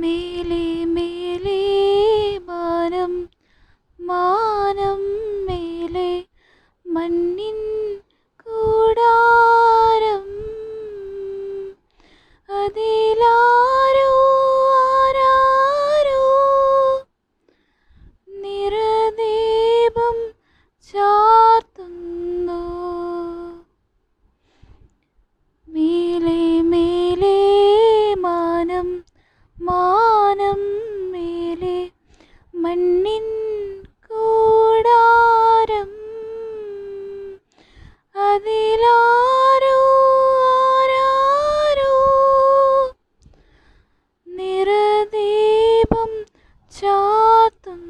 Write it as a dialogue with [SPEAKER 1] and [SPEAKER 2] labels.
[SPEAKER 1] മേലെ മേലെ മാനം മാനം മേലെ മണ്ണിൻ കൂടാരം. അതിലാ വാനം മേലെ മണ്ണിൻ കൂടാരം. അതിലാരോ ആരാരോ? നിറദീപം ചാത്തും